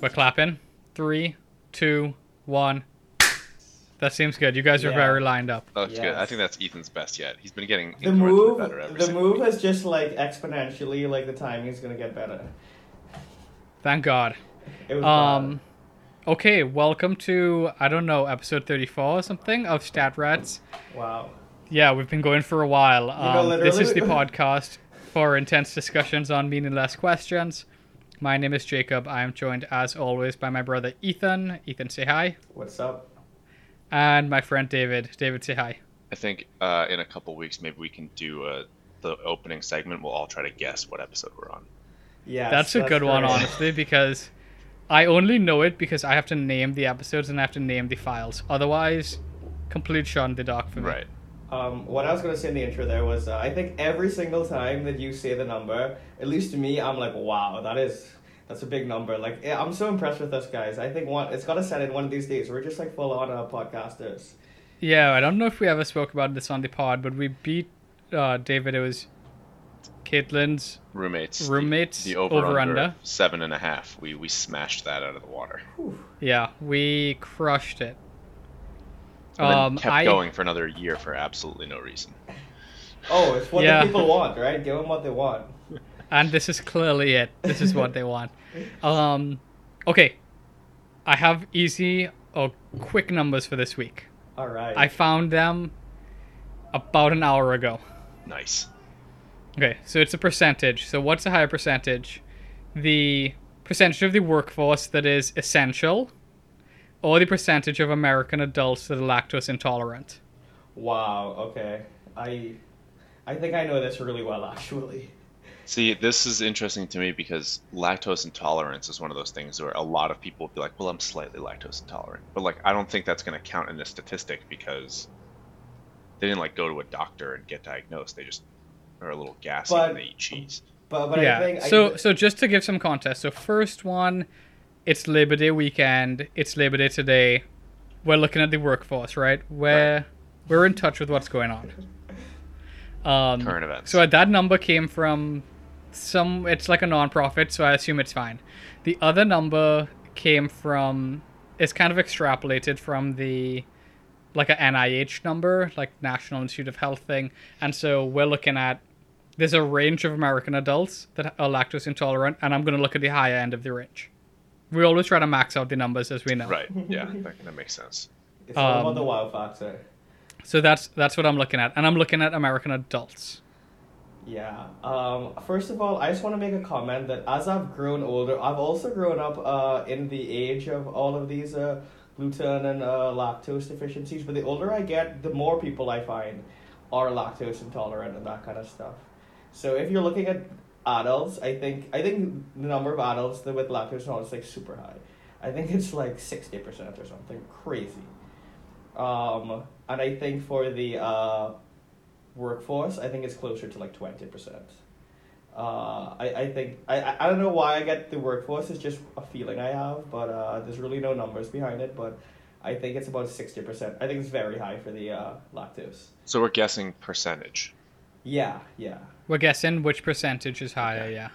Okay, we're clapping. Three, two, one. That seems good. You guys are Yeah. very lined up. Oh, that's good. I Yes. think that's Ethan's best yet. He's been getting The incrementally move, better every the single move week. has just like exponentially, like the timing is gonna get better. Thank God. It was Um, okay, welcome to I don't know episode thirty-four or something of Stat Rats. bad. wow. Yeah, we've been going for a while. Um, this is the literally- podcast for intense discussions on meaningless questions. My name is Jacob. I am joined, as always, by my brother Ethan. Ethan, say hi. What's up? And my friend David. David, say hi. I think uh, in a couple weeks maybe we can do uh, the opening segment. We'll all try to guess what episode we're on. Yeah, That's a good one, honestly, because I only know it because I have to name the episodes and I have to name the files. Otherwise, complete shot in the dark for me. Right. Um, what I was gonna say in the intro there was, uh, I think every single time that you say the number, at least to me, I'm like, wow, that is that's a big number. Like, yeah, I'm so impressed with us guys. I think one, it's gotta set in one of these days. We're just like full on uh, podcasters. Yeah, I don't know if we ever spoke about this on the pod, but we beat uh, David. It was Caitlin's Roommates. roommates The, over, over under, under. seven and a half. We we smashed that out of the water. Yeah, we crushed it. And then Um, kept I going for another year for absolutely no reason. Oh, it's what Yeah. the people want, right? Give them what they want. And this is clearly it. This is what they want. Um, okay, I have easy or quick numbers for this week. All right. I found them about an hour ago. Nice. Okay, so it's a percentage. So what's a higher percentage? The percentage of the workforce that is essential, or the percentage of American adults that are lactose intolerant? Wow. Okay. I, I think I know this really well, actually. See, this is interesting to me because lactose intolerance is one of those things where a lot of people will be like, "Well, I'm slightly lactose intolerant," but like, I don't think that's going to count in the statistic because they didn't like go to a doctor and get diagnosed. They just are a little gassy But- when they eat cheese. But but yeah. I think so I, so just to give some context, so first one, it's Labor Day weekend. It's Labor Day today. We're looking at the workforce, right? We're we're in touch with what's going on. Um, Current events. So that number came from some. It's like a non-profit, so I assume it's fine. The other number came from. It's kind of extrapolated from the, like a NIH number, like National Institute of Health thing, and so we're looking at. There's a range of American adults that are lactose intolerant, and I'm going to look at the higher end of the range. We always try to max out the numbers as we know. Right. Yeah, that, that makes sense. it's all um, about the wow factor. So that's that's what I'm looking at, and I'm looking at American adults. Yeah. Um, first of all, I just want to make a comment that as I've grown older, I've also grown up uh, in the age of all of these uh, gluten and uh, lactose deficiencies. But the older I get, the more people I find are lactose intolerant and that kind of stuff. So if you're looking at adults, I think I think the number of adults that with lactose intolerance is like super high. I think it's like sixty percent or something crazy. Um, and I think for the uh, workforce, I think it's closer to like twenty percent. Uh, I, I think I, I I don't know why I get the workforce. It's just a feeling I have, but uh, there's really no numbers behind it. But I think it's about sixty percent. I think it's very high for the uh, lactose. So we're guessing percentage. Yeah, yeah. We're guessing which percentage is higher. Okay. Yeah.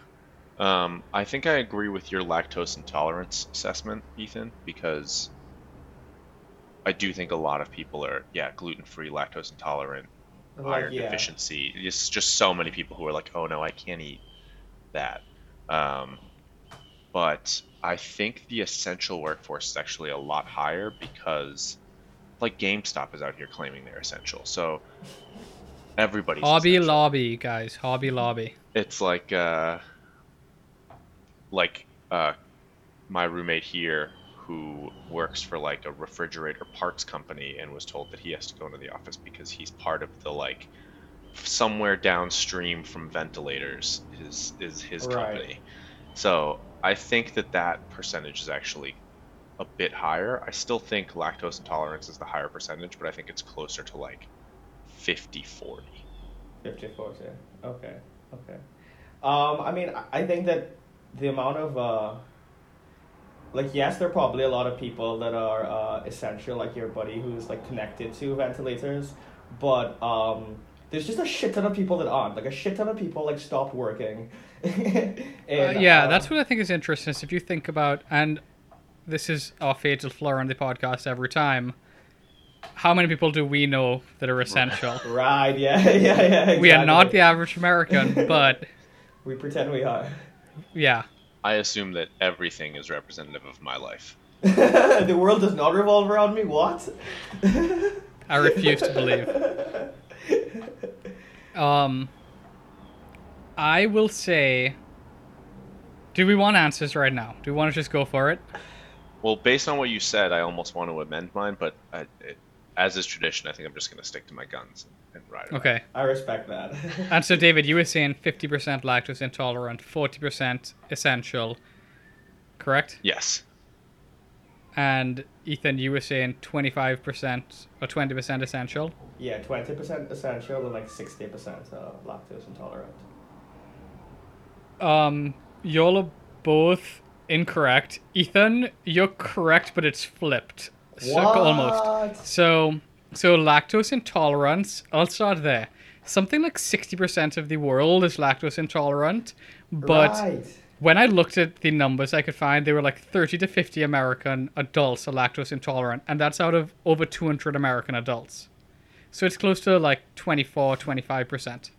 Um, I think I agree with your lactose intolerance assessment, Ethan, because I do think a lot of people are, yeah, gluten free, lactose intolerant, Like, iron yeah. deficiency. It's just so many people who are like, oh no, I can't eat that. Um, but I think the essential workforce is actually a lot higher because, like, GameStop is out here claiming they're essential. So everybody's Hobby essential. Lobby, guys. Hobby Lobby. it's like uh like uh my roommate here who works for like a refrigerator parts company and was told that he has to go into the office because he's part of the like somewhere downstream from ventilators is is his Right. company so i think that that percentage is actually a bit higher i still think lactose intolerance is the higher percentage but i think it's closer to like 50 40 54 yeah. Okay. Okay. Um, I mean, I- I think that the amount of uh, like yes, there are probably a lot of people that are uh, essential, like your buddy who's like connected to ventilators, but um, there's just a shit ton of people that aren't. Like a shit ton of people like stopped working. and, Uh, yeah, uh, that's what I think is interesting. Is if you think about, and this is our fatal flaw on the podcast every time. How many people do we know that are essential? Right. Yeah. Yeah. Yeah. We are not the average American, but We pretend we are. yeah, I assume that everything is representative of my life. the world does not revolve around me. What? I refuse to believe. Um, I will say. Do we want answers right now? Do we want to just go for it? Well, based on what you said, I almost want to amend mine, but I, it, as is tradition, I think I'm just going to stick to my guns and, and ride it. out. Okay. I respect that. And so, David, you were saying 50% lactose intolerant, 40% essential, correct? Yes. And Ethan, you were saying 25% or 20% essential. yeah, twenty percent essential and like sixty percent uh, lactose intolerant. Um, y'all are both incorrect. Ethan, you're correct, but it's flipped. So, almost. So, so lactose intolerance. I'll start there. Something like 60% of the world is lactose intolerant, but right. when I looked at the numbers I could find, they were like 30 to 50 American adults are lactose intolerant, and that's out of over 200 American adults. So it's close to like 24, 25%.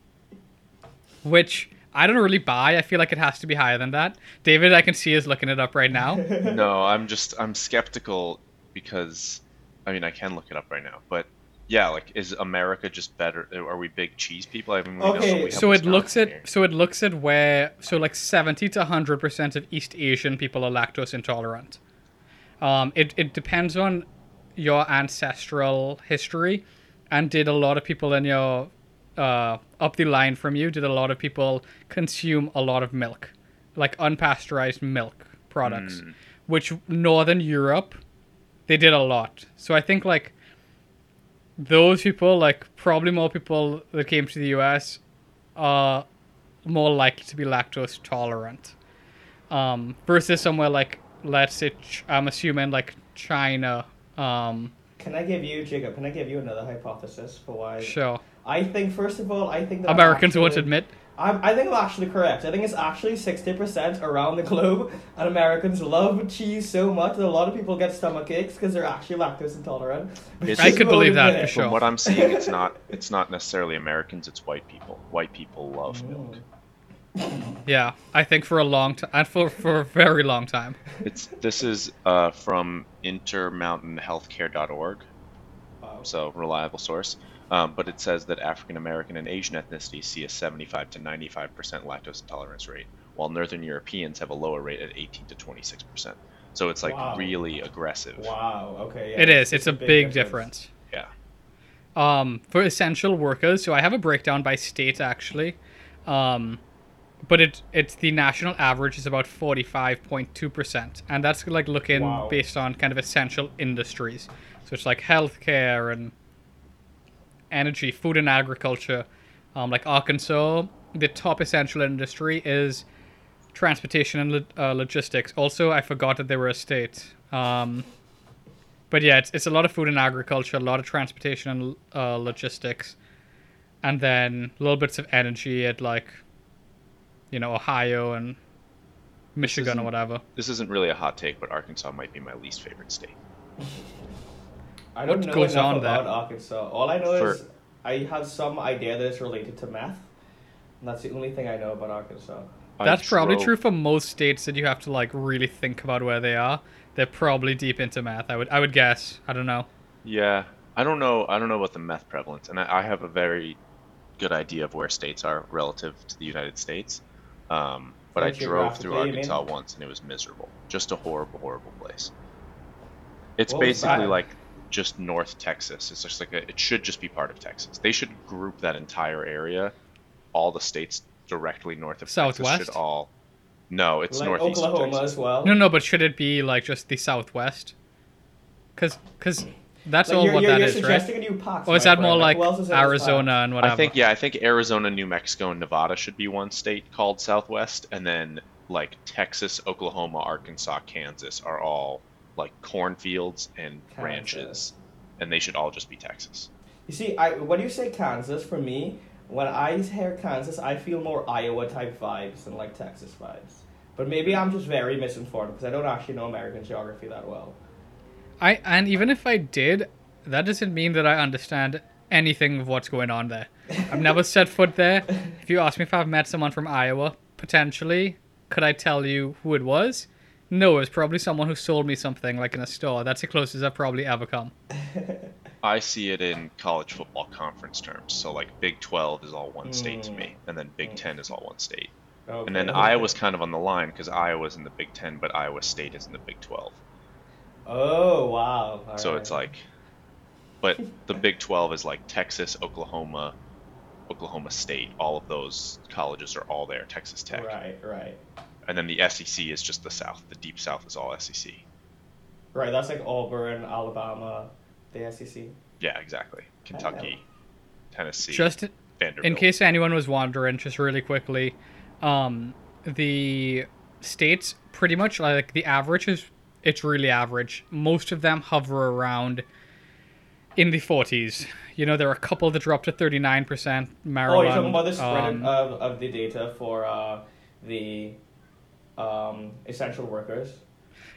Which I don't really buy. I feel like it has to be higher than that. David, I can see is looking it up right now. no, I'm just I'm skeptical because I mean I can look it up right now, but yeah, like is America just better? Are we big cheese people? I mean, we know Okay, we have so it looks Wisconsin here. at so it looks at where so like 70 to 100 percent of east asian people are lactose intolerant um it, it depends on your ancestral history and did a lot of people in your uh up the line from you did a lot of people consume a lot of milk like unpasteurized milk products Mm. which northern europe they did a lot so i think like those people like probably more people that came to the us are more likely to be lactose tolerant um, versus somewhere like let's say Ch- i'm assuming like china um, Can I give you, Jacob? Can I give you another hypothesis for why? sure I think first of all, I think americans won't admit I'm, I think I'm actually correct. I think it's actually sixty percent around the globe, and Americans love cheese so much that a lot of people get stomach aches because they're actually lactose intolerant. It's- I could believe that for sure. From what I'm seeing, it's not it's not necessarily Americans. It's white people. White people love milk. yeah i think for a long time and for, for a very long time It's this is uh, from intermountainhealthcare.org, Wow. so reliable source. Um, but it says that African American and Asian ethnicities see a 75 to 95 percent lactose intolerance rate, while Northern Europeans have a lower rate at 18 to 26 percent. So it's like Wow. really aggressive. Wow. Okay. Yeah, it is it's a big difference Yeah. um, for essential workers. So I have a breakdown by state actually, um, but it it's the national average is about forty five point two percent, and that's like looking Wow. based on kind of essential industries. So it's like healthcare and energy, food and agriculture. Um, like Arkansas, the top essential industry is transportation and lo- uh, logistics. Also, I forgot that they were a state. Um, but yeah, it's, it's a lot of food and agriculture, a lot of transportation and uh, logistics, and then little bits of energy at like, you know, Ohio and Michigan or whatever. This isn't really a hot take, but Arkansas might be my least favorite state. I don't What know goes enough on about there? Arkansas. All I know For- is I have some idea that it's related to meth. And that's the only thing I know about Arkansas. I That's probably drove- true for most states that you have to like really think about where they are. They're probably deep into math. I would I would guess. I don't know. Yeah, I don't know. I don't know about the meth prevalence, and I, I have a very good idea of where states are relative to the United States. Um, but I drove through geographically, you mean? Arkansas once, and it was miserable. Just a horrible, horrible place. It's What basically like just North Texas. It's just like a, it should just be part of Texas. They should group that entire area, all the states directly north of Texas Southwest? should all. No, it's like northeast of Oklahoma Texas. as well. No, no, but should it be like just the Southwest? Cause, cause that's Like, all you're, what you're, that you're is, right? suggesting a new pact. Or is my that more friend. like who else is in this Arizona and whatever? I think yeah, I think Arizona, New Mexico, and Nevada should be one state called Southwest, and then like Texas, Oklahoma, Arkansas, Kansas are all like cornfields and Kansas. ranches, and they should all just be Texas. You see, I when you say Kansas, for me, when I hear Kansas, I feel more Iowa type vibes than like Texas vibes. But maybe I'm just very misinformed because I don't actually know American geography that well. I and even if I did, that doesn't mean that I understand anything of what's going on there. I've never set foot there. If you ask me if I've met someone from Iowa, potentially, could I tell you who it was? No, it was probably someone who sold me something like in a store. That's the closest I've probably ever come. I see it in college football conference terms. So like Big 12 is all one state to me, mm. and then Big mm. 10 is all one state. Okay. And then Iowa's kind of on the line because Iowa's in the Big 10, but Iowa State is in the Big 12. Oh wow! All so right. it's like, but the Big 12 is like Texas, Oklahoma, Oklahoma State. All of those colleges are all there. Texas Tech. right, right, And then the SEC is just the South. The Deep South is all SEC. right. That's like Auburn, Alabama, the SEC. Yeah, exactly. Kentucky, Tennessee, Just Vanderbilt. in case anyone was wondering, just really quickly, um, the states pretty much like the average is it's really average. Most of them hover around in the 40s. You know, there are a couple that drop to 39%. Oh, you're talking about the spread um, of, of the data for uh, the um, essential workers.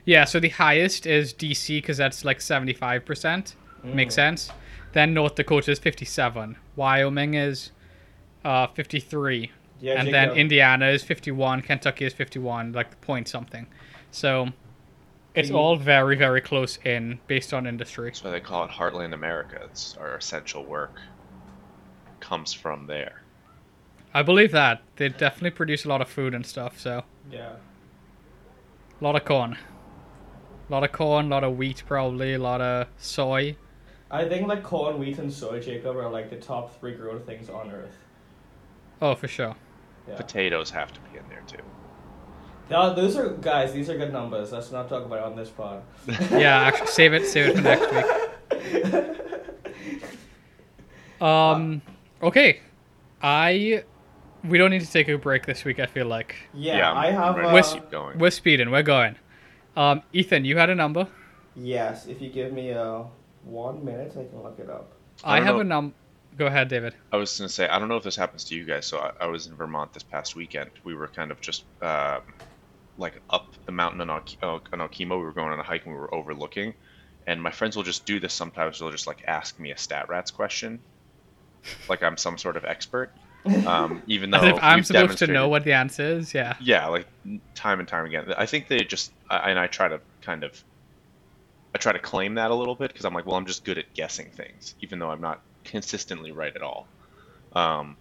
Yeah, so the highest is DC because that's like 75%. Makes Mm. sense. Then North Dakota is 57. Wyoming is uh, 53. Yeah, and Jacob. then Indiana is 51. Kentucky is 51, like point something. So it's you- all very, very close in based on industry. That's why they call it Heartland America. It's our essential work comes from there. I believe that. They definitely produce a lot of food and stuff, so Yeah. A lot of corn. A lot of corn, a lot of wheat, probably, a lot of soy. I think like corn, wheat, and soy, Jacob, are like the top three grown things on earth. Oh, for sure. Yeah. Potatoes have to be in there too. Now, those are guys. These are good numbers. Let's not talk about it on this pod. Yeah, actually, save it, save it for next week. Um, okay. I, we don't need to take a break this week. I feel like Yeah, Yeah, I'm- I I'm have. Uh, we're, keep going. we're speeding. We're going. Um, Ethan, you had a number. yes, if you give me uh, one minute, I can look it up. I I, have know. a num. Go ahead, David. I was gonna say I don't know if this happens to you guys. So I, I was in Vermont this past weekend. We were kind of just um, like up the mountain on, Oki- uh, in Okemo. We were going on a hike and we were overlooking. And my friends will just do this sometimes. They'll just like ask me a stat rats question, like I'm some sort of expert. Um, even though if I'm supposed to know what the answer is. Yeah. yeah like time and time again i think they just I, and i try to kind of i try to claim that a little bit because i'm like well i'm just good at guessing things even though i'm not consistently right at all um,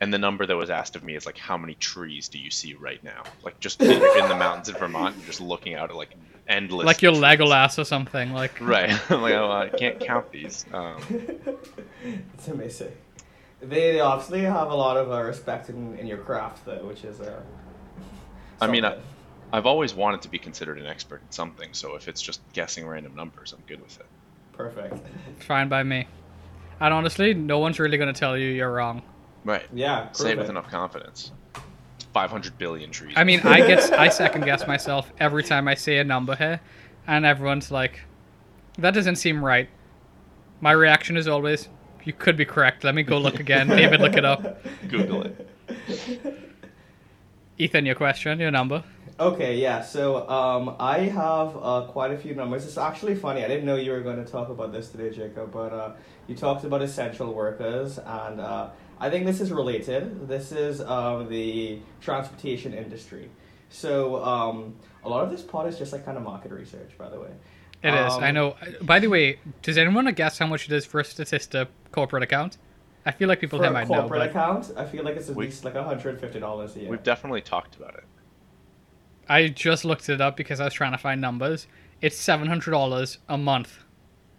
and the number that was asked of me is like how many trees do you see right now like just in, in the mountains of vermont you're just looking out at like endless like your trees. Legolas or something. Like. right i'm like oh, i can't count these um, it's amazing. They they obviously have a lot of uh, respect in, in your craft, though, which is. Uh, I mean, I, I've always wanted to be considered an expert in something so if it's just guessing random numbers i'm good with it perfect. Fine by me. And honestly, no one's really going to tell you you're wrong. right Yeah, say it with enough confidence. 500 billion trees. I mean, I get I second guess myself every time I say a number here, and everyone's like, "That doesn't seem right." My reaction is always, "You could be correct. Let me go look again." David, look it up. Google it. Ethan, your question, your number. Okay, yeah. So um, I have uh, quite a few numbers. It's actually funny. I didn't know you were going to talk about this today, Jacob. But uh, you talked about essential workers, and uh, I think this is related. This is um, the transportation industry. So um, a lot of this pod is just like kind of market research, by the way. It is. I Um, know. By the way, does anyone want to guess how much it is for a Statista corporate account? I feel like people For here a might know. corporate But account, I feel like it's at We- least like hundred and fifty dollars a year. We've definitely talked about it. I just looked it up because I was trying to find numbers. It's seven hundred dollars a month,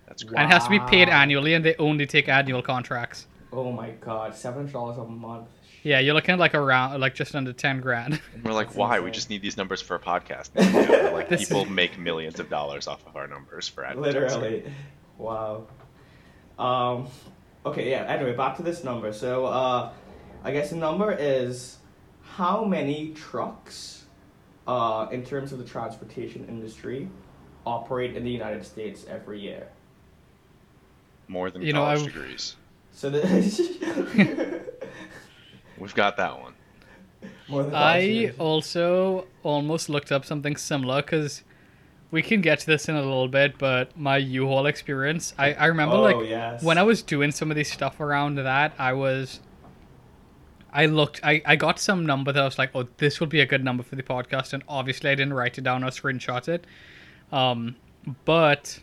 That's Wow. great. and it has to be paid annually, and they only take annual contracts. oh my god, seven hundred dollars a month. Yeah, you're looking at like around like just under ten grand. And we're like, That's why? We just need these numbers for a podcast. You like This- people make millions of dollars off of our numbers for advertising. Literally. Wow. Um, okay, yeah, anyway, back to this number. So, uh, I guess the number is how many trucks, uh, in terms of the transportation industry, operate in the United States every year? More than You college I've- degrees. So the We've got that one. more than I also almost looked up something similar because we can get to this in a little bit, but my U-Haul experience, I, I remember Oh, like yes. when I was doing some of these stuff around that, I was, I looked, I, I got some number that I was like, oh, this would be a good number for the podcast, and obviously I didn't write it down or screenshot it, um, but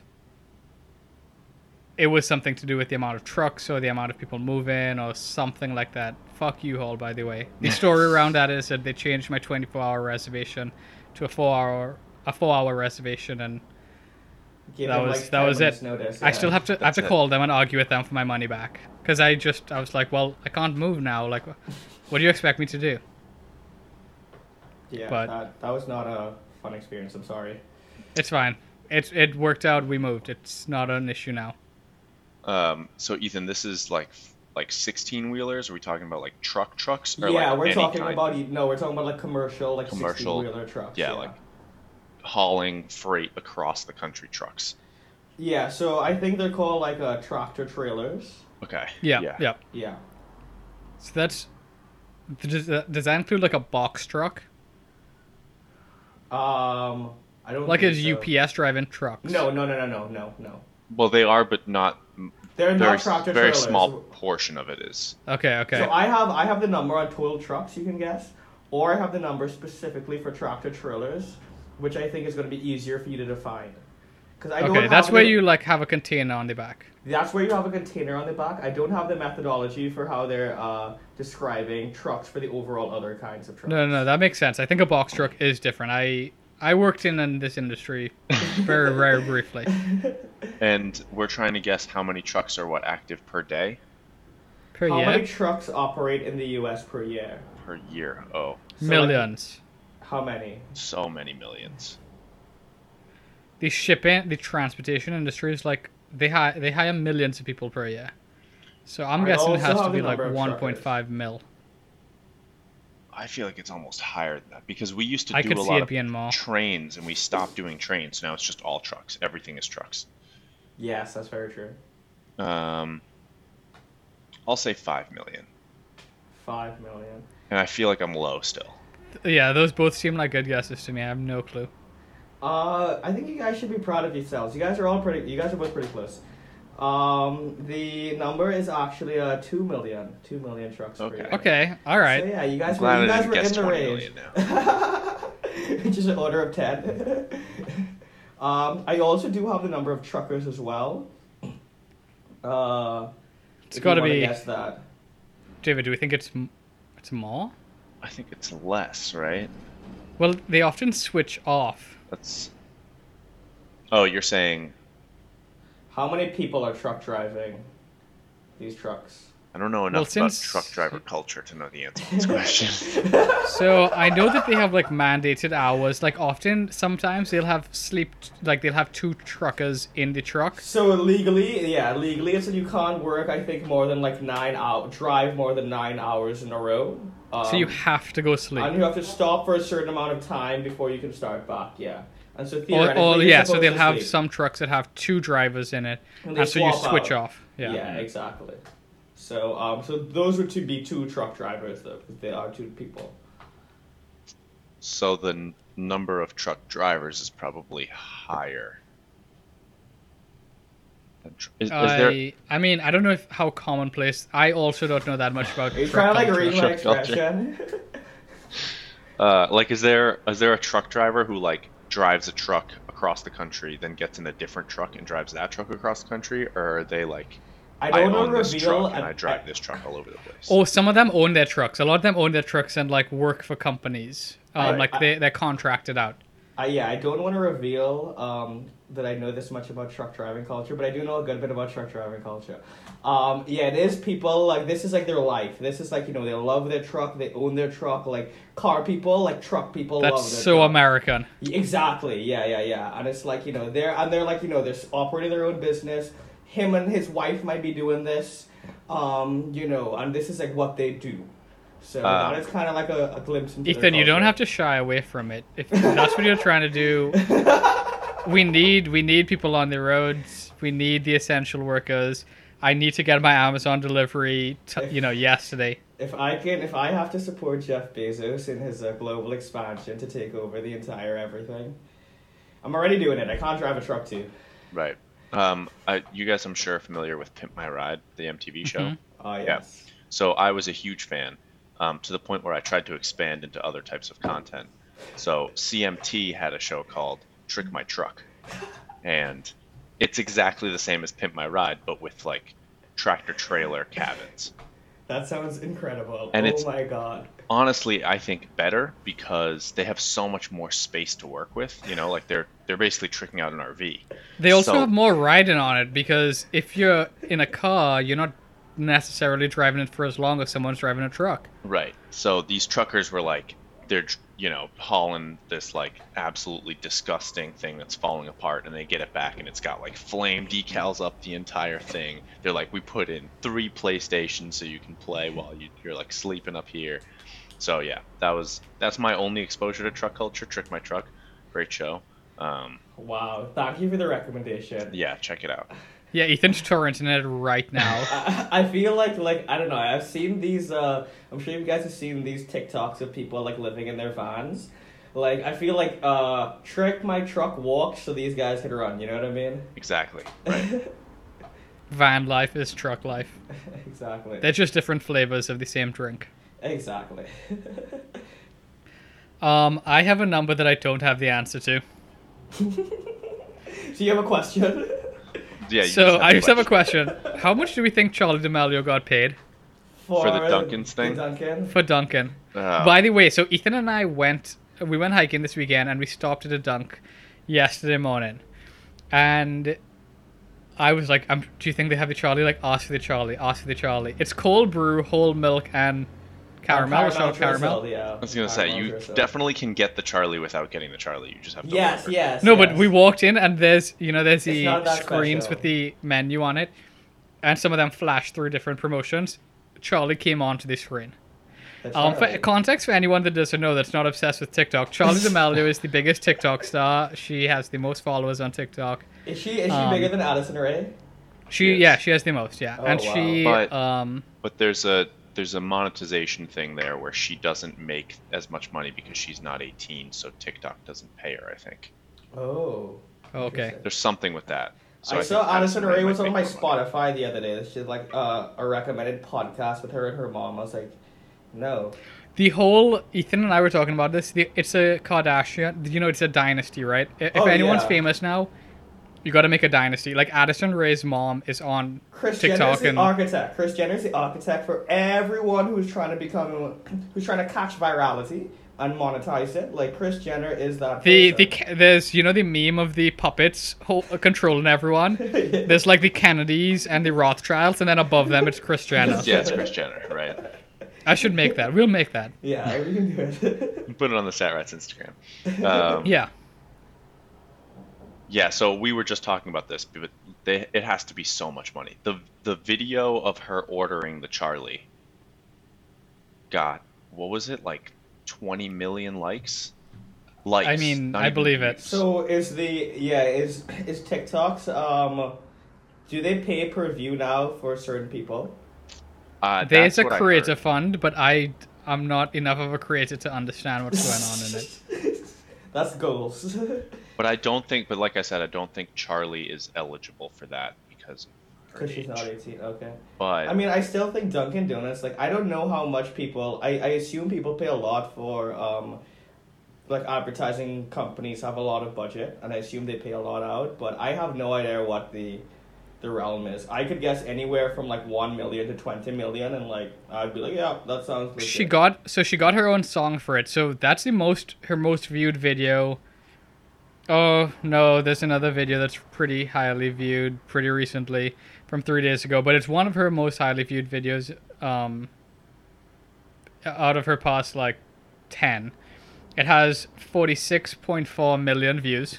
it was something to do with the amount of trucks or the amount of people moving or something like that. Fuck U-Haul, by the way. The story around that is that they changed my 24-hour reservation to a four-hour a four-hour reservation, and Give that was- like, that was it. Notice, I still have to I have to it. call them and argue with them for my money back because I just I was like, well, I can't move now. Like, what do you expect me to do? Yeah, but- that, that was not a fun experience. I'm sorry. It's fine. It it worked out. We moved. It's not an issue now. Um, so Ethan, this is like like 16 wheelers. Are we talking about like truck trucks? Or yeah, like we're any talking kind- about e- no, we're talking about like commercial, like Commercial, sixteen wheeler trucks. yeah, like- hauling freight across the country trucks. yeah. So I think they're called like uh, tractor trailers. Okay. Yeah, Yeah. yeah. Yeah. So that's does that, does that include like a box truck, Um, I don't like think is so. UPS driving trucks? No, no, no, no, no, no, no. Well, they are, but not They're very not tractor very trailers. small portion of it is. Okay, okay. So I have I have the number on total trucks you can guess, or I have the number specifically for tractor trailers, which I think is going to be easier for you to define. Because I don't okay, that's where the- you like have a container on the back. That's where you have a container on the back. I don't have the methodology for how they're uh, describing trucks for the overall other kinds of trucks. No, no, no, that makes sense. I think a box truck is different. I I worked in, in this industry very, very briefly. And we're trying to guess how many trucks are what active per day Per year. How year, many trucks operate in the U.S. per year? per year. Oh, So, like, millions. how many? so many millions. The shipping, the transportation industry is like they hire they hire millions of people per year. So I'm I guessing it also has to have be like number of 1.5 mil. I feel like it's almost higher than that because we used to I do could a see lot it of trains and we stopped doing trains. Now it's just all trucks. Everything is trucks. Yes, that's very true. Um, I'll say five million, Five million. and I feel like I'm low still. Yeah, those both seem like good guesses to me. I have no clue. Uh, I think you guys should be proud of yourselves. You guys are all pretty. You guys are both pretty close. Um, the number is actually uh two million. Two million trucks. per Okay. year. Okay, all right. So yeah, you guys were you guys were in the range. million now. Just an order of ten. um, I also do have the number of truckers as well. Uh, It's if you got to be guess that. David. Do we think it's it's more? I think it's less, right? Well, they often switch off. That's. Oh, you're saying How many people are truck driving these trucks? I don't know enough since- about truck driver culture to know the answer to this question. So I know that they have like mandated hours. Like often, sometimes they'll have sleep. Like they'll have two truckers in the truck. So legally, yeah, legally it said you can't work. I think more than like nine out, drive more than nine hours in a row. Um, So you have to go sleep. and you have to stop for a certain amount of time before you can start back. Yeah, and so theoretically, or you're yeah, so they'll have sleep. some trucks that have two drivers in it, And and, so you switch out. off. Yeah. Yeah, exactly. So um, so those would to be two truck drivers though, because they are two people. so the n- number of truck drivers is probably higher. tr- Is, is there? I, I mean, I don't know if how commonplace. I also don't know that much about. Are you truck trying to like culture. read my expression? Uh, like, is there is there a truck driver who like drives a truck across the country, then gets in a different truck and drives that truck across the country, or are they like, I I, don't own this truck and an- I drive this truck all over the place? Oh, some of them own their trucks. A lot of them own their trucks and like work for companies. Um, I- like I- they they're contracted out. I, yeah, I don't want to reveal um, that I know this much about truck driving culture, but I do know a good bit about truck driving culture. Um, yeah, it is people like this is like their life. This is like you know they love their truck, they own their truck. Like car people, like truck people That's love their so truck. American. Exactly. Yeah, yeah, yeah. And it's like you know they're and they're like you know they're operating their own business. Him and his wife might be doing this, um, you know, and this is like what they do. So Um, that is kind of like a, a glimpse into. Ethan, you don't have to shy away from it. If that's what you're trying to do, we need we need people on the roads. We need the essential workers. I need to get my Amazon delivery, t- you know, yesterday. If I can, if I have to support Jeff Bezos in his uh, global expansion to take over the entire everything, I'm already doing it. I can't drive a truck too. Right. Um, I, you guys, I'm sure, are familiar with Pimp My Ride, the MTV show. Mhm. Oh yes. So I was a huge fan, um, to the point where I tried to expand into other types of content. So CMT had a show called Trick My Truck, and it's exactly the same as Pimp My Ride, but with like tractor trailer cabins. That sounds incredible. And oh it's- my god. Honestly, I think better because they have so much more space to work with. You know, like they're they're basically tricking out an RV. They also So- have more riding on it because if you're in a car, you're not necessarily driving it for as long as someone's driving a truck. Right. So these truckers were like, they're, you know, hauling this like absolutely disgusting thing that's falling apart, and they get it back, and it's got like flame decals up the entire thing. They're like, we put in three PlayStations so you can play while you, you're like sleeping up here. So yeah, that was that's my only exposure to truck culture. Trick my truck, great show. Um, Wow. Thank you for the recommendation. yeah, check it out. Yeah, Ethan's torrenting it right now. I, I feel like like I don't know. I've seen these. Uh, I'm sure you guys have seen these TikToks of people like living in their vans. Like I feel like uh, trick my truck walks so these guys can run. You know what I mean? Exactly. Right. Van life is truck life. exactly. They're just different flavors of the same drink. Exactly. Um, I have a number that I don't have the answer to. so you have a question? Yeah. you so I just have a question. question. How much do we think Charlie D'Amelio got paid For the Dunkin's thing? Dunkin'. for Dunkin'? Uh, By the way, so Ethan and I went we went hiking this weekend and we stopped at a dunk yesterday morning. And I was like, um, do you think they have the Charlie? Like, ask for the Charlie, ask for the Charlie. It's cold brew, whole milk, and caramel, or short caramel. drizzle, Yeah. I was gonna say you drizzle. definitely can get the Charlie without getting the Charlie. You just have to. Yes, order. yes. No, yes. but we walked in and there's, you know, there's the screens special. with the menu on it, and some of them flash through different promotions. Charlie came onto the screen. The Um, for context for anyone that doesn't know that's not obsessed with TikTok, Charlie D'Amelio is the biggest TikTok star. She has the most followers on TikTok. Is she is she um, bigger than Addison Rae? She, Yes. yeah, she has the most, yeah, Oh, and wow. she, But- um, But there's a there's a monetization thing there where she doesn't make as much money because she's not 18, so TikTok doesn't pay her. I think Oh. okay. there's something with that. So I, think saw Addison Rae was on my make more money. Spotify the other day. She did like uh, a recommended podcast with her and her mom. I was like, no. The whole Ethan and I were talking about this. The, it's a Kardashian. You know, it's a dynasty, right? If Oh, anyone's yeah. famous now, you got to make a dynasty. Like Addison Rae's mom is on Kris Jenner's TikTok the and architect. Kris Jenner's the architect for everyone who's trying to become, who's trying to catch virality and monetize it. Like Kris Jenner is that. the the person. ca- there's you know the meme of the puppets ho- controlling everyone. There's like the Kennedys and the Rothschilds, and then above them it's Kris Jenner. Yeah, it's Kris Jenner, right? I should make that. We'll make that. yeah, we can do it. Put it on the Stat Rats Instagram. Um, Yeah. Yeah, so we were just talking about this, but they, it has to be so much money. The the video of her ordering the Charlie got what was it like 20 million likes? Likes. I mean, I even believe it. so is the yeah is is TikToks um, do they pay per view now for certain people? uh, There's a creator fund, but I I'm not enough of a creator to understand what's going on in it. That's goals. But I don't think. But like I said, I don't think Charlie is eligible for that because Because she's not 18. Okay. But I mean, I still think Dunkin' Donuts. Like, I don't know how much people. I, I assume people pay a lot for um, like advertising companies have a lot of budget, and I assume they pay a lot out. But I have no idea what the the realm is. I could guess anywhere from like one million to twenty million, and like I'd be like, yeah, that sounds. Legit. She got so she got her own song for it. So that's the most her most viewed video. Oh no, there's another video that's pretty highly viewed pretty recently from three days ago, but it's one of her most highly viewed videos um out of her past like ten. It has forty six point four million views.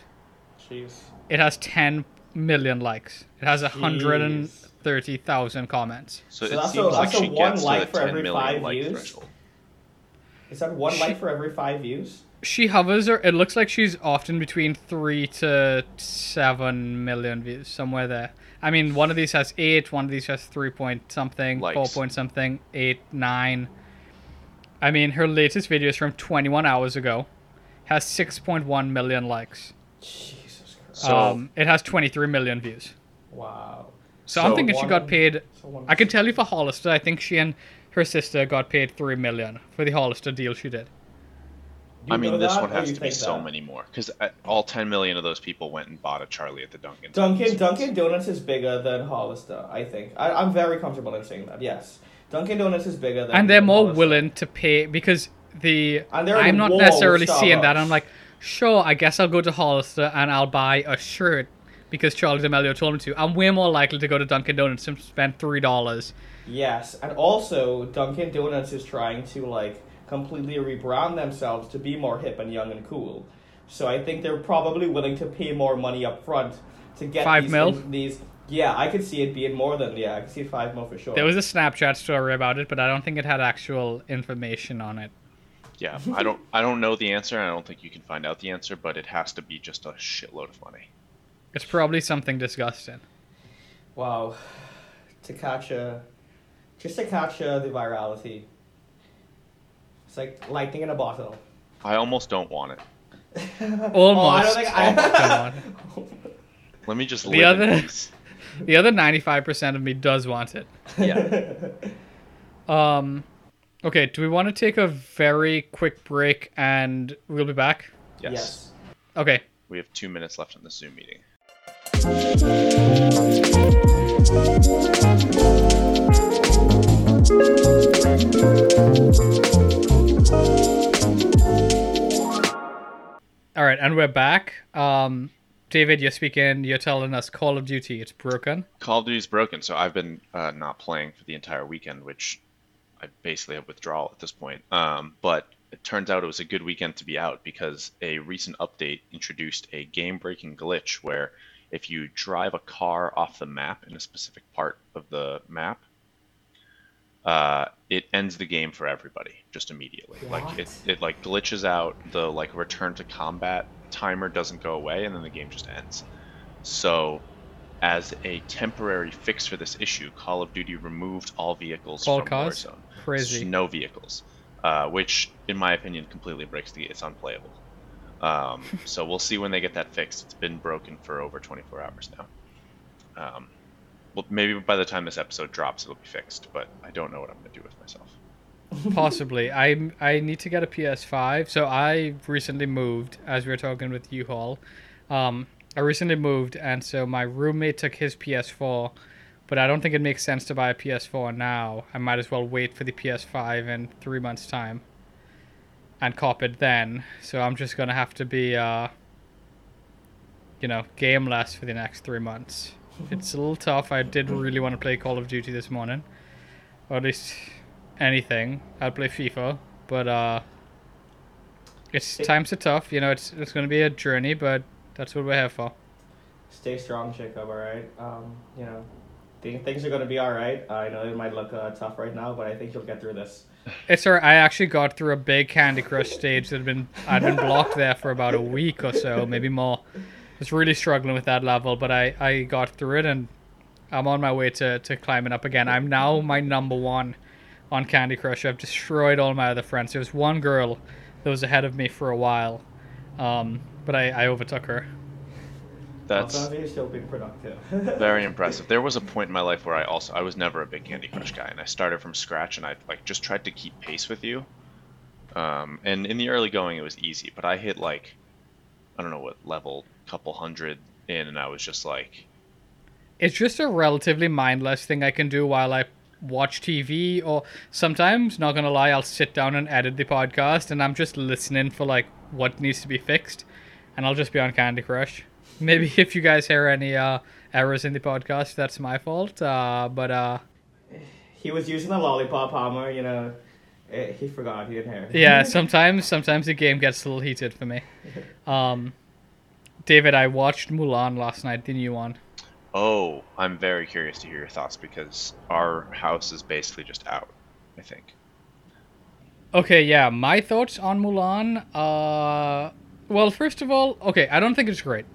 Jeez. It has ten million likes. It has a hundred and Jeez. thirty thousand comments. so, So it that's a- like that's a one gets like to for every five like views? threshold. Is that one She- like for every five views? She hovers, or it looks like she's often between three to seven million views, somewhere there. I mean, one of these has eight, one of these has three point something, four point something, eight, nine. I mean, her latest video is from 21 hours ago, has 6.1 million likes. Jesus Christ. So- um, it has 23 million views. wow. So, I'm So thinking she got paid. so I can tell you for Hollister, I think she and her sister got paid three million for the Hollister deal she did. You I mean, this that, one has to be think so that? many more because uh, all 10 million of those people went and bought a Charlie at the Dunkin'. Dunkin' Donuts. Dunkin' Donuts is bigger than Hollister. I think. I, I'm very comfortable in saying that. Yes, Dunkin' Donuts is bigger than. and they're more Hollister. willing to pay because the And they're I'm not wall with necessarily seeing that. I'm like, sure, I guess I'll go to Hollister and I'll buy a shirt because Charlie D'Amelio told me to. I'm way more likely to go to Dunkin' Donuts and spend three dollars. Yes, and also Dunkin' Donuts is trying to like completely rebrand themselves to be more hip and young and cool. So I think they're probably willing to pay more money up front to get Five these, mil? these. Yeah, I could see it being more than yeah. I could see five mil for sure. There was a Snapchat story about it, but I don't think it had actual information on it. Yeah, I don't I don't know the answer. I don't think you can find out the answer, but it has to be just a shitload of money. It's probably something disgusting. wow, to catch a, just to catch uh, the virality. It's like lightning in a bottle. I almost don't want it. Oh, I Almost. don't think I. Let me just The live in other- peace. The other 95% of me does want it. Yeah. Um, okay, do we want to take a very quick break and we'll be back? Yes. yes. Okay, We have two minutes left in the Zoom meeting. All right, and we're back. Um, David, you're speaking, you're telling us Call of Duty, it's broken. Call of Duty's broken, so I've been uh, not playing for the entire weekend, which I basically have withdrawal at this point. Um, but it turns out it was a good weekend to be out because a recent update introduced a game-breaking glitch where if you drive a car off the map in a specific part of the map, uh, it ends the game for everybody just immediately. Like it, it like glitches out. The like return to combat timer doesn't go away, and then the game just ends. So as a temporary fix for this issue, Call of Duty removed all vehicles All from cars? Warzone. Crazy. No vehicles, uh, which, in my opinion, completely breaks the. It's unplayable. Um, so we'll see when they get that fixed. It's been broken for over 24 hours now. Um, well, maybe by the time this episode drops, it'll be fixed. But I don't know what I'm gonna do with myself. Possibly. I I need to get a PS5. So I recently moved, as we were talking with U-Haul. Um, I recently moved, and so my roommate took his PS4, but I don't think it makes sense to buy a PS4 now. I might as well wait for the PS5 in three months' time, and cop it then. So I'm just gonna have to be, uh, you know, gameless for the next three months. It's a little tough. I did really want to play Call of Duty this morning, or at least anything. I'd play FIFA, but uh, it's It- times are tough. You know, it's it's gonna be a journey, but that's what we're here for. Stay strong, Jacob. All right. Um, you know, think things are gonna be all right. I know it might look uh, tough right now, but I think you'll get through this. It's alright. I actually got through a big Candy Crush stage that had been I'd been blocked there for about a week or so, maybe more. I was really struggling with that level, but I I got through it and I'm on my way to to climbing up again. I'm now my number one on Candy Crush. I've destroyed all my other friends. There was one girl that was ahead of me for a while, um, but I I overtook her. That's Also, you're still being productive. very impressive. There was a point in my life where I also I was never a big Candy Crush guy, and I started from scratch, and I like just tried to keep pace with you. Um, and in the early going, it was easy, but I hit like I don't know what level, couple hundred in, and I was just like, it's just a relatively mindless thing I can do while I watch TV or sometimes not gonna lie I'll sit down and edit the podcast and I'm just listening for like what needs to be fixed and I'll just be on Candy Crush. Maybe if you guys hear any uh, errors in the podcast that's my fault uh, but uh, he was using the lollipop hammer. You know, eh, he forgot. He didn't hear. yeah sometimes sometimes the game gets a little heated for me. Um, David I watched Mulan last night the you one. "Oh, I'm very curious to hear your thoughts because our house is basically just out." I think. Okay, yeah, my thoughts on Mulan. Uh, well, first of all, okay, I don't think it's great.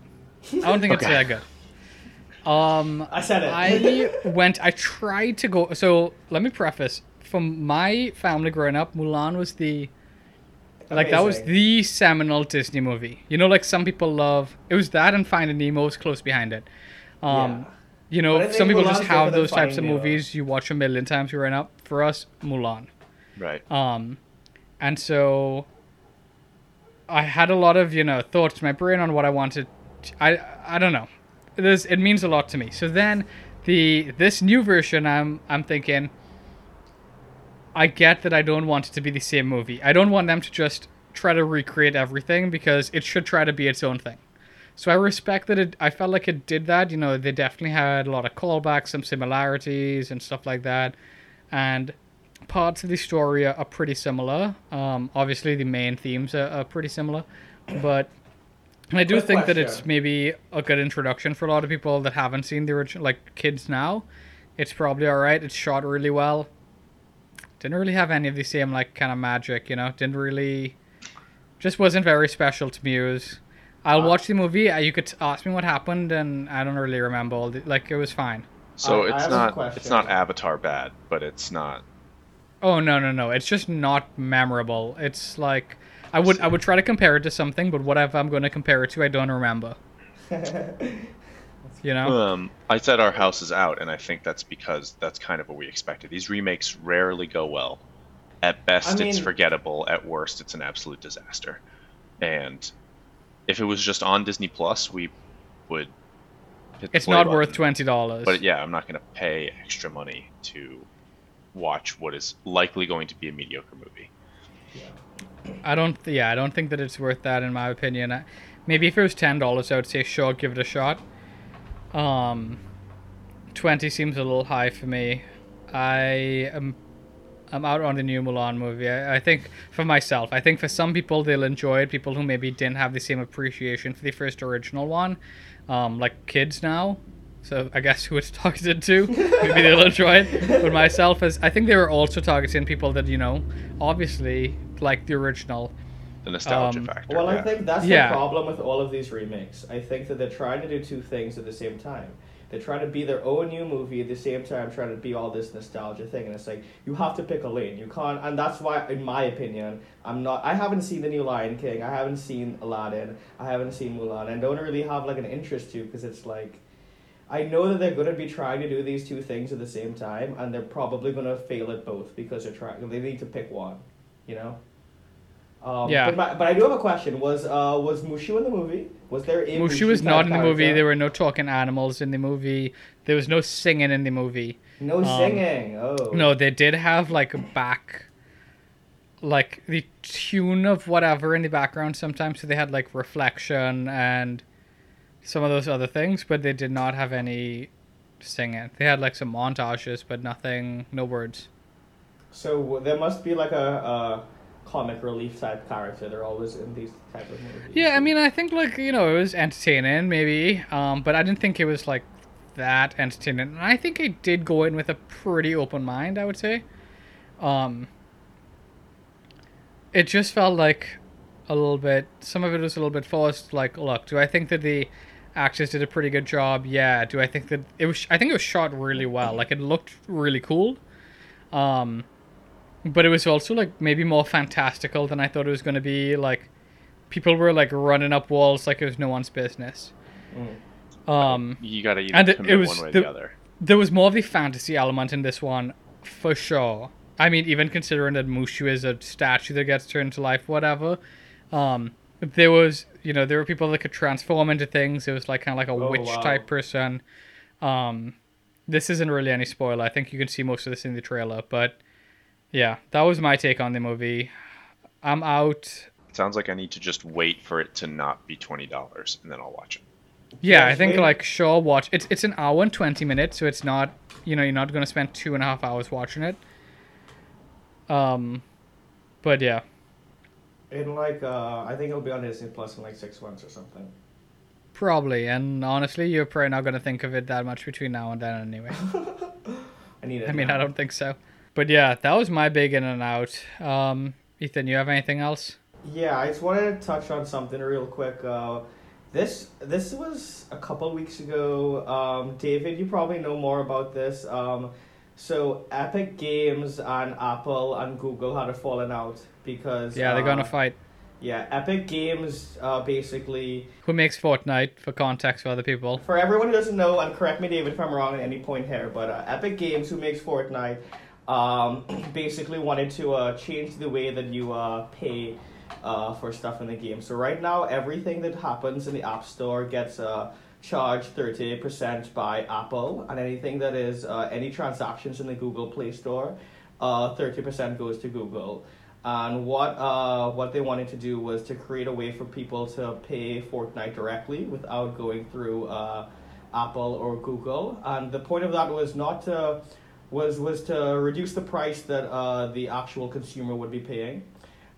I don't think it's Okay. that good. Um, I said it. I went. I tried to go. So let me preface. From my family growing up, Mulan was the like that was the seminal Disney movie. You know, like some people love. It was that and Finding Nemo was close behind it. Um, Yeah. You know, some people Mulan's just have those types of Nemo. movies you watch a million times you growing up. For us, Mulan. Right. Um, and so I had a lot of you know thoughts in my brain on what I wanted. To, I I don't know. This it means a lot to me. So then the this new version, I'm I'm thinking. I get that I don't want it to be the same movie. I don't want them to just try to recreate everything because it should try to be its own thing. So I respect that it. I felt like it did that. You know, they definitely had a lot of callbacks, some similarities, and stuff like that. And parts of the story are, are pretty similar. Um, obviously, the main themes are, are pretty similar, but I do Quick think that it's maybe a good introduction for a lot of people that haven't seen the original, like kids now. It's probably all right. It's shot really well. Didn't really have any of the same like kind of magic, you know. Didn't really, just wasn't very special to me. It was, I'll Uh, watch the movie. uh, You could ask me what happened, and I don't really remember. All the, like it was fine. So I- I it's have a not it's not Avatar bad, but it's not. Oh no no no! It's just not memorable. It's like I would I would try to compare it to something, but whatever I'm going to compare it to, I don't remember. You know? Um, I said our house is out, and I think that's because that's kind of what we expected. These remakes rarely go well. At best, I it's forgettable. At worst, it's an absolute disaster. And if it was just on Disney Plus, we would. It's not button. worth twenty dollars. But yeah, I'm not going to pay extra money to watch what is likely going to be a mediocre movie. I don't. Yeah, I don't think that it's worth that in my opinion. I, maybe if it was ten dollars, I would say sure, give it a shot. Um, twenty seems a little high for me. I am. I'm out on the new Mulan movie. I, I think for myself, I think for some people they'll enjoy it. People who maybe didn't have the same appreciation for the first original one, um, like kids now. So I guess who it's targeted to, maybe they'll enjoy it. But myself, as I think they were also targeting people that you know, obviously like the original. The nostalgia Um, factor. Well, yeah. I think that's Yeah. the problem with all of these remakes. I think that they're trying to do two things at the same time. They're trying to be their own new movie at the same time, trying to be all this nostalgia thing, and it's like you have to pick a lane. You can't, and that's why, in my opinion, I'm not. I haven't seen the new Lion King. I haven't seen Aladdin. I haven't seen Mulan, and don't really have like an interest to because it's like. I know that they're going to be trying to do these two things at the same time, and they're probably going to fail at both because they're trying. They need to pick one, you know. Um, Yeah. But, my, but I do have a question. Was uh was Mushu in the movie? Was there a Mushu was not in the movie. character? There were no talking animals in the movie. There was no singing in the movie. no um, singing. Oh No, they did have like a back, like the tune of whatever in the background sometimes. So they had like reflection and some of those other things, but they did not have any singing. They had like some montages, but nothing, no words. So there must be like a, a comic relief type character. They're always in these type of movies. Yeah, I mean, I think like you know it was entertaining maybe, um, but I didn't think it was like that entertaining. And I think I did go in with a pretty open mind. I would say, um, it just felt like a little bit. Some of it was a little bit forced. Like, look, do I think that the actors did a pretty good job? Yeah. Do I think that it was? I think it was shot really well. Like, it looked really cool. Um, but it was also like maybe more fantastical than I thought it was going to be. Like, people were like running up walls like it was no one's business. Mm. Um, you got to either and it- it was one way or the- the other. there was more of the fantasy element in this one, for sure. I mean, even considering that Mushu is a statue that gets turned to life, whatever. Um, there was, you know, there were people that could transform into things. It was like kind of like a Oh, witch wow. type person. Um, this isn't really any spoiler. I think you can see most of this in the trailer, but yeah, that was my take on the movie. I'm out. It sounds like I need to just wait for it to not be twenty dollars, and then I'll watch it. Yeah, I think like sure watch. It's it's an hour and twenty minutes, so it's not you know you're not gonna spend two and a half hours watching it. Um, but yeah, In like uh, I think it'll be on Disney Plus in like six months or something. probably. And honestly, you're probably not gonna think of it that much between now and then anyway. I need it. I mean, now. I don't think so. But yeah, that was my big in and out. Um, Ethan, you have anything else? Yeah, I just wanted to touch on something real quick. Uh, this this was a couple weeks ago. Um, David, you probably know more about this. Um, so Epic Games and Apple and Google had a falling out because Yeah, they're uh, gonna fight. Yeah, Epic Games uh, basically Who makes Fortnite for context for other people? for everyone who doesn't know, and correct me, David, if I'm wrong at any point here, but uh, Epic Games, who makes Fortnite, um, basically wanted to uh, change the way that you uh, pay uh, for stuff in the game. So right now, everything that happens in the App Store gets uh, charged 38% by Apple, and anything that is uh, any transactions in the Google Play Store, uh, 30% goes to Google. And what uh, what they wanted to do was to create a way for people to pay Fortnite directly without going through uh, Apple or Google. And the point of that was not to was was to reduce the price that uh, the actual consumer would be paying.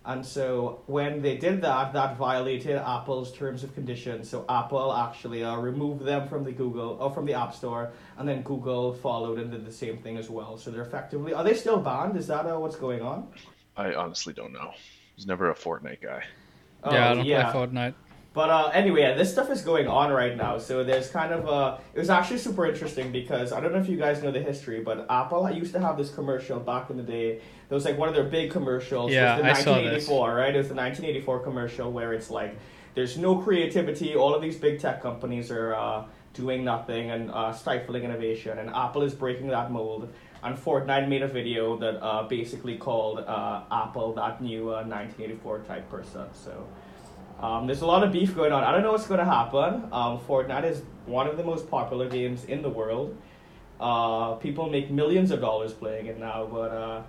And so when they did that, that violated Apple's terms of conditions. So Apple actually uh, removed them from the Google or from the App Store, and then Google followed and did the same thing as well. So they're effectively are they still banned? Is that uh, what's going on? I honestly don't know. I was never a Fortnite guy. yeah, I Oh, don't yeah. play Fortnite. But uh, anyway, this stuff is going on right now. So there's kind of uh, it was actually super interesting because I don't know if you guys know the history, but Apple used to have this commercial back in the day. That was like one of their big commercials. Yeah, it was I the saw this. 1984, right? It was the 1984 commercial where it's like there's no creativity. All of these big tech companies are uh, doing nothing and uh, stifling innovation, and Apple is breaking that mold. And Fortnite made a video that uh, basically called uh, Apple that new uh, 1984 type person. So. Um, there's a lot of beef going on. I don't know what's going to happen. Um, Fortnite is one of the most popular games in the world. Uh, people make millions of dollars playing it now, but uh,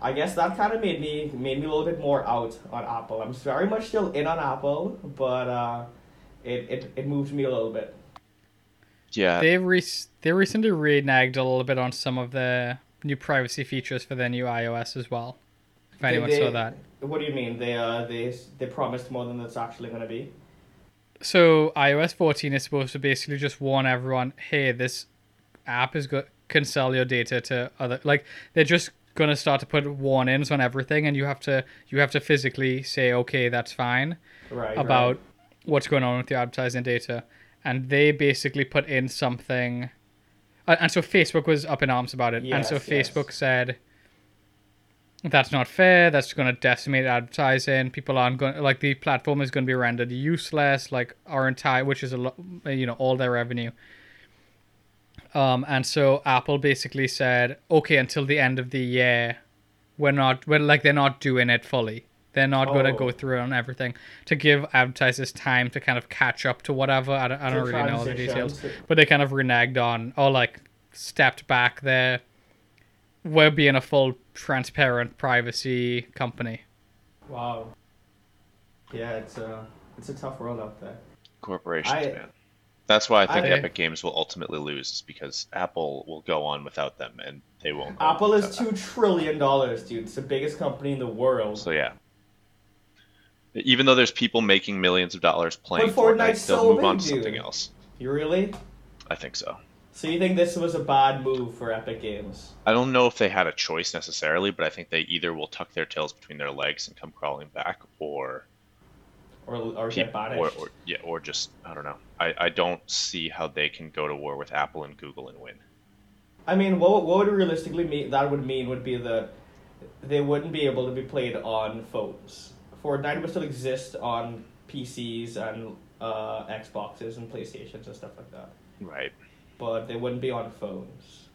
I guess that kind of made me made me a little bit more out on Apple. I'm very much still in on Apple, but uh, it, it it moved me a little bit. Yeah, They re- they recently reneged a little bit on some of the new privacy features for their new iOS as well. If anyone they- saw that. What do you mean? They uh they they promised more than it's actually going to be. So iOS 14 is supposed to basically just warn everyone, hey, this app is go- can sell your data to other like they're just gonna start to put warnings on everything, and you have to you have to physically say, okay, that's fine Right. about right. what's going on with your advertising data, and they basically put in something, and so Facebook was up in arms about it, and so Yes, yes. Facebook said. That's not fair. That's going to decimate advertising. People aren't going like the platform is going to be rendered useless. Like our entire, which is a lot, you know, all their revenue. Um, and so Apple basically said, okay, until the end of the year, we're not, we're like they're not doing it fully. They're not going to Oh. go through on everything to give advertisers time to kind of catch up to whatever. I don't, I don't really know all the details, but they kind of reneged on or like stepped back there. We're being a full, transparent privacy company. Wow. Yeah, it's a it's a tough world out there. corporations, I- man. That's why I think I- Epic Games will ultimately lose, is because Apple will go on without them, and they won't. Apple is without two trillion dollars, dude. It's the biggest company in the world. So yeah. Even though there's people making millions of dollars playing But Fortnite, Fortnite's they'll so move on big, to something else. You really? I think so. So you think this was a bad move for Epic Games? I don't know if they had a choice necessarily, but I think they either will tuck their tails between their legs and come crawling back, or Or or peop- get banished? or, or yeah, or just I don't know. I, I don't see how they can go to war with Apple and Google and win. I mean, what what would realistically mean that would mean would be that they wouldn't be able to be played on phones. Fortnite would still exist on PCs and uh, Xboxes and PlayStations and stuff like that, Right. But they wouldn't be on phones.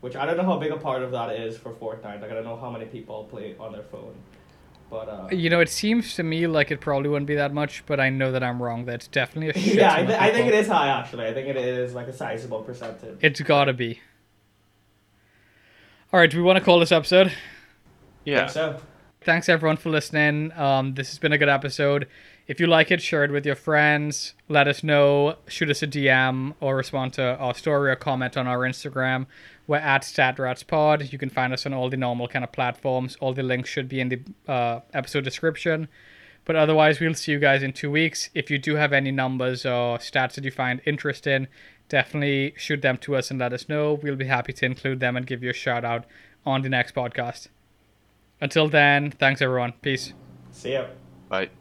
Which I don't know how big a part of that is for Fortnite. Like I don't know how many people play on their phone, but uh, You know, it seems to me like it probably wouldn't be that much, but I know that I'm wrong. That's definitely a shit. yeah, I, th- I think it is high actually. I think it is like a sizable percentage. It's gotta be. All right, do we want to call this episode? Yeah. So Thanks everyone for listening. Um, this has been a good episode. If you like it, share it with your friends. Let us know. Shoot us a DM or respond to our story or comment on our Instagram. We're at StatRatsPod. You can find us on all the normal kind of platforms. All the links should be in the uh, episode description. But otherwise, we'll see you guys in two weeks. If you do have any numbers or stats that you find interesting, definitely shoot them to us and let us know. We'll be happy to include them and give you a shout out on the next podcast. Until then, thanks everyone. Peace. See ya. Bye.